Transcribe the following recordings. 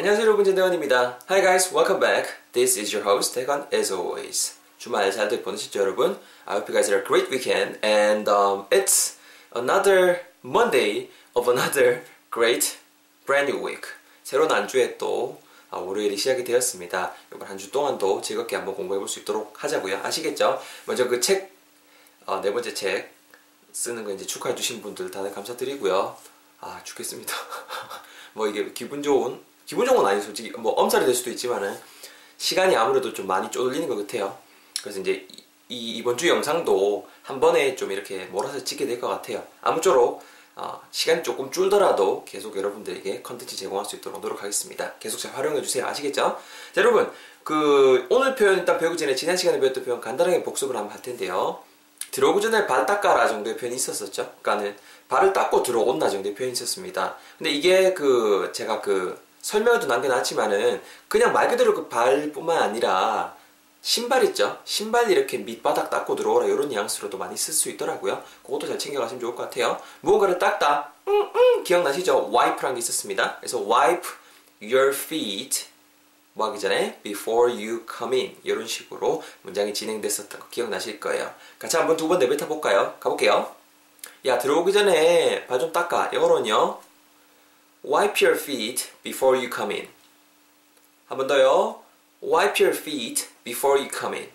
안녕하세요 여러분 전대건입니다. Hi guys, welcome back. This is your host 대건 as always. 주말 잘들 보내셨죠 여러분? I hope you guys had a great weekend and um, it's another Monday of another great brand new week. 새로운 한 주에 또 아, 월요일이 시작이 되었습니다. 이번 한 주 동안도 즐겁게 한번 공부해 볼 수 있도록 하자고요. 아시겠죠? 먼저 그 책, 어, 네 번째 책 쓰는 거 이제 축하해 주신 분들 다들 감사드리고요. 아, 죽겠습니다. 뭐 이게 기분 좋은, 기분 좋은 건 아니죠. 솔직히 뭐 엄살이 될 수도 있지만은 시간이 아무래도 좀 많이 쫄리는 것 같아요. 그래서 이제 이, 이번 주 영상도 한 번에 좀 이렇게 몰아서 찍게 될 것 같아요. 아무쪼록 어, 시간이 조금 줄더라도 계속 여러분들에게 컨텐츠 제공할 수 있도록 노력하겠습니다. 계속 잘 활용해 주세요. 아시겠죠? 자, 여러분, 그 오늘 표현 일단 배우기 전에 지난 시간에 배웠던 표현 간단하게 복습을 한번 할 텐데요. 들어오기 전에 발 닦아라 정도의 표현이 있었었죠. 그러니까는 발을 닦고 들어온다 정도의 표현이 있었습니다. 근데 이게 그 제가 그 설명에도 남겨놨지만은 그냥 말 그대로 그 발뿐만 아니라 신발 있죠? 신발 이렇게 밑바닥 닦고 들어오라 이런 뉘앙스로도 많이 쓸 수 있더라고요. 그것도 잘 챙겨가시면 좋을 것 같아요. 무언가를 닦다, 음, 음, 기억나시죠? wipe라는 게 있었습니다. 그래서 wipe your feet 뭐 하기 전에 before you come in 이런 식으로 문장이 진행됐었던 거 기억나실 거예요. 같이 한번 두 번 내뱉어 볼까요? 가볼게요. 야 들어오기 전에 발 좀 닦아. 영어로는요. Wipe your feet before you come in. 한 번 더요. wipe your feet before you come in.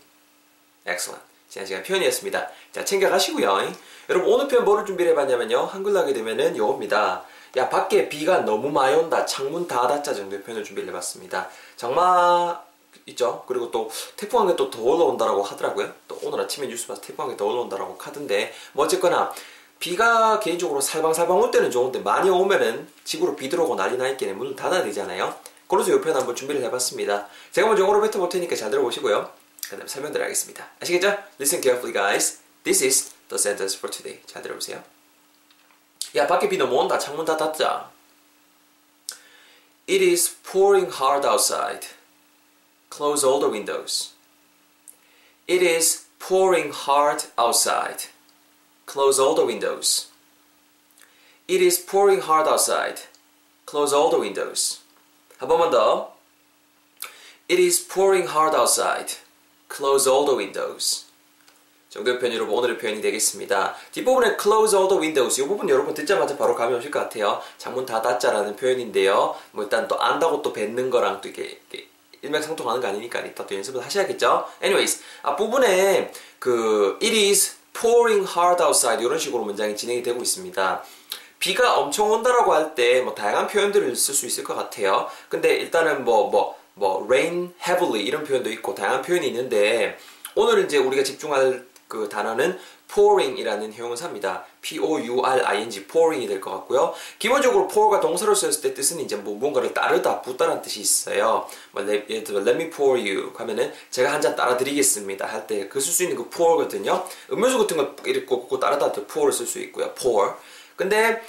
Excellent. 지난 시간 표현이었습니다. 자, 챙겨가시고요. 여러분, 오늘 표현 뭐를 준비를 해봤냐면요. 한글로 하게 되면은 요겁니다. 야, 밖에 비가 너무 많이 온다. 창문 닫았자 정도의 표현을 준비를 해봤습니다. 장마 있죠? 그리고 또 태풍 한개또더 올라온다라고 하더라고요. 또 오늘 아침에 뉴스 봐서 태풍 한개더 올라온다라고 하던데, 뭐 어쨌거나, 비가 개인적으로 살방살방 올 때는 좋은데 많이 오면은 집으로 비 들어오고 난리 나 있겠네. 문을 닫아야 되잖아요. 그래서 이 표현 한번 준비를 해봤습니다. 제가 먼저 영어로 뱉어볼 테니까 잘 들어보시고요. 그 다음에 설명 드리겠습니다. 아시겠죠? Listen carefully guys. This is the sentence for today. 잘 들어보세요. 야 밖에 비 너무 온다. 창문 다 닫자. It is pouring hard outside. Close all the windows. It is pouring hard outside. Close all the windows. It is pouring hard outside. Close all the windows. 한 번만 더. It is pouring hard outside. Close all the windows. 정도의 여러분 오늘의 표현이 되겠습니다. 뒷부분에 close all the windows 이 부분 여러분 듣자마자 바로 감이 오실 것 같아요. 창문 다 닫자라는 표현인데요. 뭐 일단 또 안다고 또 뱉는 거랑 또 이게 일맥상통하는 거 아니니까 이따 또 연습을 하셔야겠죠. Anyways 앞부분에 그 it is pouring hard outside 이런 식으로 문장이 진행이 되고 있습니다. 비가 엄청 온다라고 할 때 뭐 다양한 표현들을 쓸 수 있을 것 같아요. 근데 일단은 뭐 뭐 뭐 rain heavily 이런 표현도 있고 다양한 표현이 있는데 오늘 이제 우리가 집중할 그 단어는 pouring이라는 형용사입니다. P-O-U-R-I-N-G, pouring이 될 것 같고요. 기본적으로 pour가 동사로 쓰였을 때 뜻은 이제 뭐 뭔가를 따르다, 붓다라는 뜻이 있어요. 뭐 예를 들어 let me pour you 하면은 제가 한 잔 따라 드리겠습니다 할 때 그 쓸 수 있는 그 pour거든요. 음료수 같은 거 이렇게 따르다 할 때 pour를 쓸 수 있고요. pour. 근데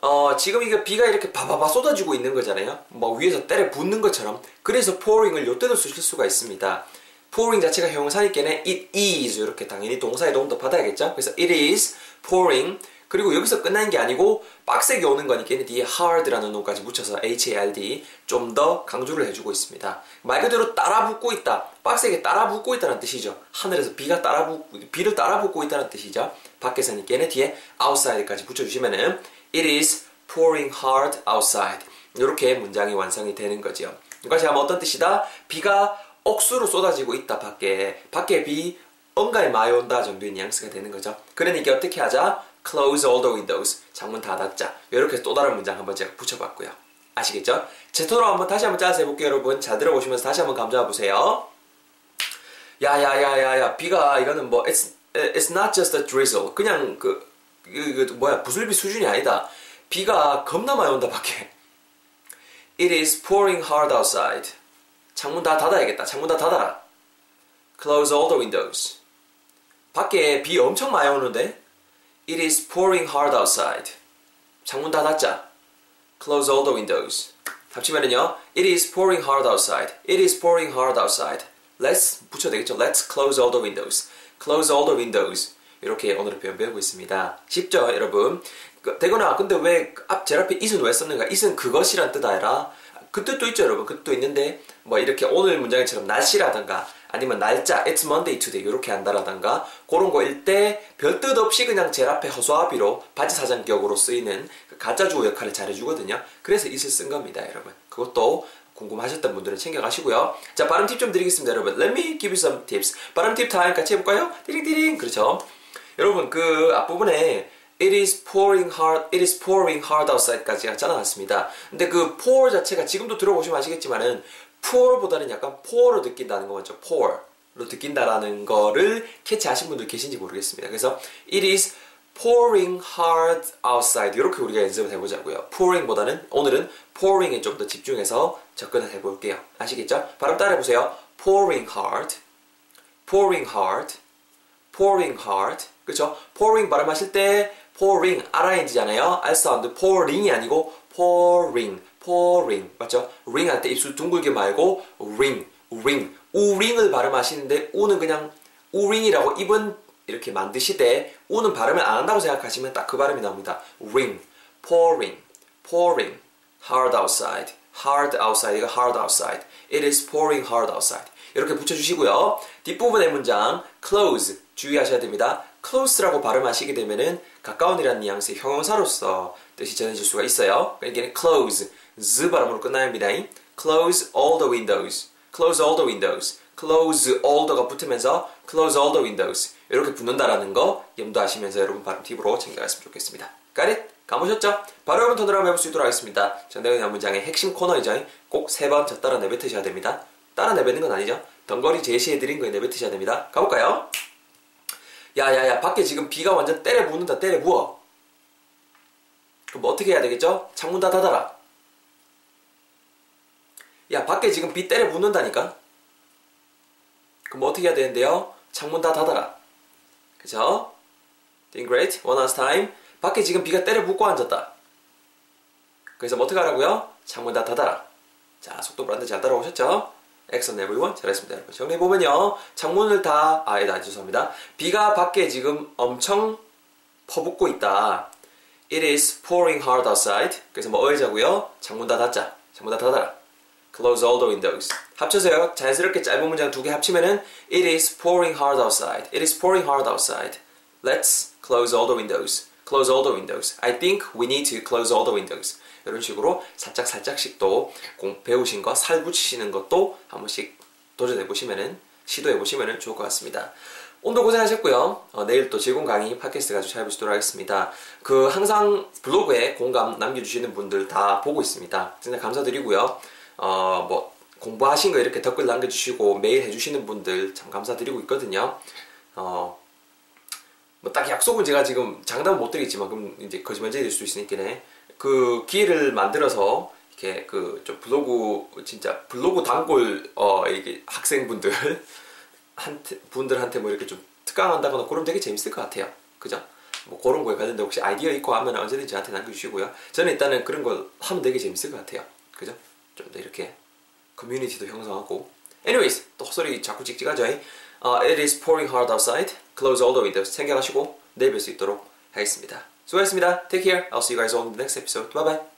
어, 지금 이게 비가 이렇게 바바바 쏟아지고 있는 거잖아요. 뭐 위에서 때려 붓는 것처럼. 그래서 pouring을 요때도 쓰실 수가 있습니다. Pouring 자체가 형용사니까는 it is 이렇게 당연히 동사의 도움도 받아야겠죠. 그래서 it is pouring 그리고 여기서 끝나는 게 아니고 빡세게 오는 거니까 뒤에 hard라는 놈까지 붙여서 h-a-r-d 좀 더 강조를 해주고 있습니다. 말 그대로 따라 붙고 있다. 빡세게 따라 붙고 있다는 뜻이죠. 하늘에서 비가 따라 붙고 비를 따라 붙고 있다는 뜻이죠. 밖에서니까는 뒤에 outside까지 붙여주시면은 it is pouring hard outside 이렇게 문장이 완성이 되는 거죠. 이것이 아마 어떤 뜻이다? 비가 억수로 쏟아지고 있다 밖에 밖에 비 언가에 많이 온다 정도의 뉘앙스가 되는 거죠. 그러니까 어떻게 하자? Close all the windows. 창문 다 닫자. 이렇게 또 다른 문장 한번 제가 붙여봤고요. 아시겠죠? 제 토로 한번 다시 한번 짜서 해볼게요, 여러분. 잘 들어보시면서 다시 한번 감정해 보세요. 야야야야야 비가 이거는 뭐 it's it's not just a drizzle. 그냥 그, 그, 그 뭐야 부슬비 수준이 아니다. 비가 겁나 많이 온다 밖에. It is pouring hard outside. 창문 다 닫아야겠다. 창문 다 닫아라. Close all the windows. 밖에 비 엄청 많이 오는데 It is pouring hard outside. 창문 다 닫자. Close all the windows. 합치면은요. It is pouring hard outside. It is pouring hard outside. Let's 붙여야 되겠죠. Let's close all the windows. Close all the windows. 이렇게 오늘의 표현 배우고 있습니다. 쉽죠, 여러분? 되거나 근데 왜 앞 제일 앞에 it은 왜 썼는가? it은 그것이란 뜻 아니라 그 뜻도 있죠, 여러분. 그 뜻도 있는데, 뭐 이렇게 오늘 문장처럼 날씨라든가, 아니면 날짜, it's Monday today, 이렇게 한다라든가, 그런 거일 때, 별 뜻 없이 그냥 제일 앞에 허수아비로 바지사장격으로 쓰이는 그 가짜주어 역할을 잘해주거든요. 그래서 it을 쓴 겁니다, 여러분. 그것도 궁금하셨던 분들은 챙겨가시고요. 자, 발음 팁 좀 드리겠습니다, 여러분. Let me give you some tips. 발음 팁 타임 같이 해볼까요? 띠링띠링. 그렇죠. 여러분, 그 앞부분에 It is pouring hard, it is pouring hard outside까지 짜놨습니다. 근데 그 pour 자체가 지금도 들어보시면 아시겠지만은 pour보다는 약간 pour로 느낀다는 거 맞죠? pour로 느낀다라는 거를 캐치하신 분들 계신지 모르겠습니다. 그래서 it is pouring hard outside 이렇게 우리가 연습을 해보자고요. pouring보다는 오늘은 pouring에 좀 더 집중해서 접근을 해볼게요. 아시겠죠? 발음 따라해보세요. pouring hard, pouring hard, pouring hard. 그렇죠? pouring 발음하실 때 pouring RING잖아요. R 사운드 pouring이 아니고 pouring, pouring 맞죠? ring 할 때 입술 둥글게 말고 ring, ring, 우링을 발음하시는데 우는 그냥 우링이라고 입은 이렇게 만드시되 우는 발음을 안 한다고 생각하시면 딱 그 발음이 나옵니다. ring, pouring, pouring, hard outside, hard outside, 이거 hard outside. It is pouring hard outside. 이렇게 붙여주시고요. 뒷부분의 문장 close 주의하셔야 됩니다. Close라고 발음하시게 되면은 가까운이라는 뉘앙스의 형용사로서 뜻이 전해질 수가 있어요. 그러니까 close, z 발음으로 끝나야 합니다. close all the windows, close all the windows, close all the가 붙으면서 close all the windows 이렇게 붙는다라는 거 염두하시면서 여러분 발음 팁으로 챙겨갔으면 좋겠습니다. It? 감으셨죠? 바로 여러분 턴으로 한번 해볼 수 있도록 하겠습니다. 전대근 문장의 핵심 코너이죠. 꼭 세 번 저 따라 내뱉으셔야 됩니다. 따라 내뱉는 건 아니죠. 덩거리 제시해드린 거에 내뱉으셔야 됩니다. 가볼까요? 야야야 밖에 지금 비가 완전 때려 부는다 때려 부어 그럼 뭐 어떻게 해야 되겠죠? 창문 다 닫아라 야 밖에 지금 비 때려 부는다니까 그럼 뭐 어떻게 해야 되는데요? 창문 다 닫아라 그죠? Doing great one last time 밖에 지금 비가 때려 붓고 앉았다 그래서 뭐 어떻게 하라고요? 창문 다 닫아라 자 속도 브란드 잘 따라오셨죠? 엑선 에브리원 잘했습니다 여러분 정리해보면요 창문을 다 아니다 죄송합니다 비가 밖에 지금 엄청 퍼붓고 있다 It is pouring hard outside 그래서 뭐 어이자고요 창문 다 닫자 창문 다 닫아라 Close all the windows 합쳐서요 자연스럽게 짧은 문장 두 개 합치면은 It is pouring hard outside It is pouring hard outside Let's close all the windows Close all the windows I think we need to close all the windows 이런 식으로 살짝 살짝씩 또 배우신 거 살붙이시는 것도 한 번씩 도전해 보시면은 시도해 보시면은 좋을 것 같습니다. 오늘 고생하셨고요. 어, 내일 또 제공 강의 팟캐스트 가지고 찾아보시도록 하겠습니다. 그 항상 블로그에 공감 남겨주시는 분들 다 보고 있습니다. 진짜 감사드리고요. 어, 뭐 공부하신 거 이렇게 댓글 남겨주시고 메일 해주시는 분들 참 감사드리고 있거든요. 어, 뭐 딱 약속은 제가 지금 장담은 못 드리겠지만 그럼 이제 거짓말쟁이 될수 있으니까 그 기회를 만들어서 이렇게 그 좀 블로그 진짜 블로그 단골 어 이게 학생분들 한테 분들한테 뭐 이렇게 좀 특강한다거나 그러면 되게 재밌을 것 같아요. 그죠? 뭐 그런 거에 관련된 혹시 아이디어 있고 하면 언제든지 저한테 남겨주시고요. 저는 일단은 그런 걸 하면 되게 재밌을 것 같아요. 그죠? 좀 더 이렇게 커뮤니티도 형성하고. Anyways, 또 헛소리 자꾸 찍찍하죠. Uh, it is pouring hard outside. Close all the windows. 챙겨가시고 내일 뵐 수 있도록 하겠습니다. 수고하셨습니다. Take care. I'll see you guys all in the next episode. Bye bye.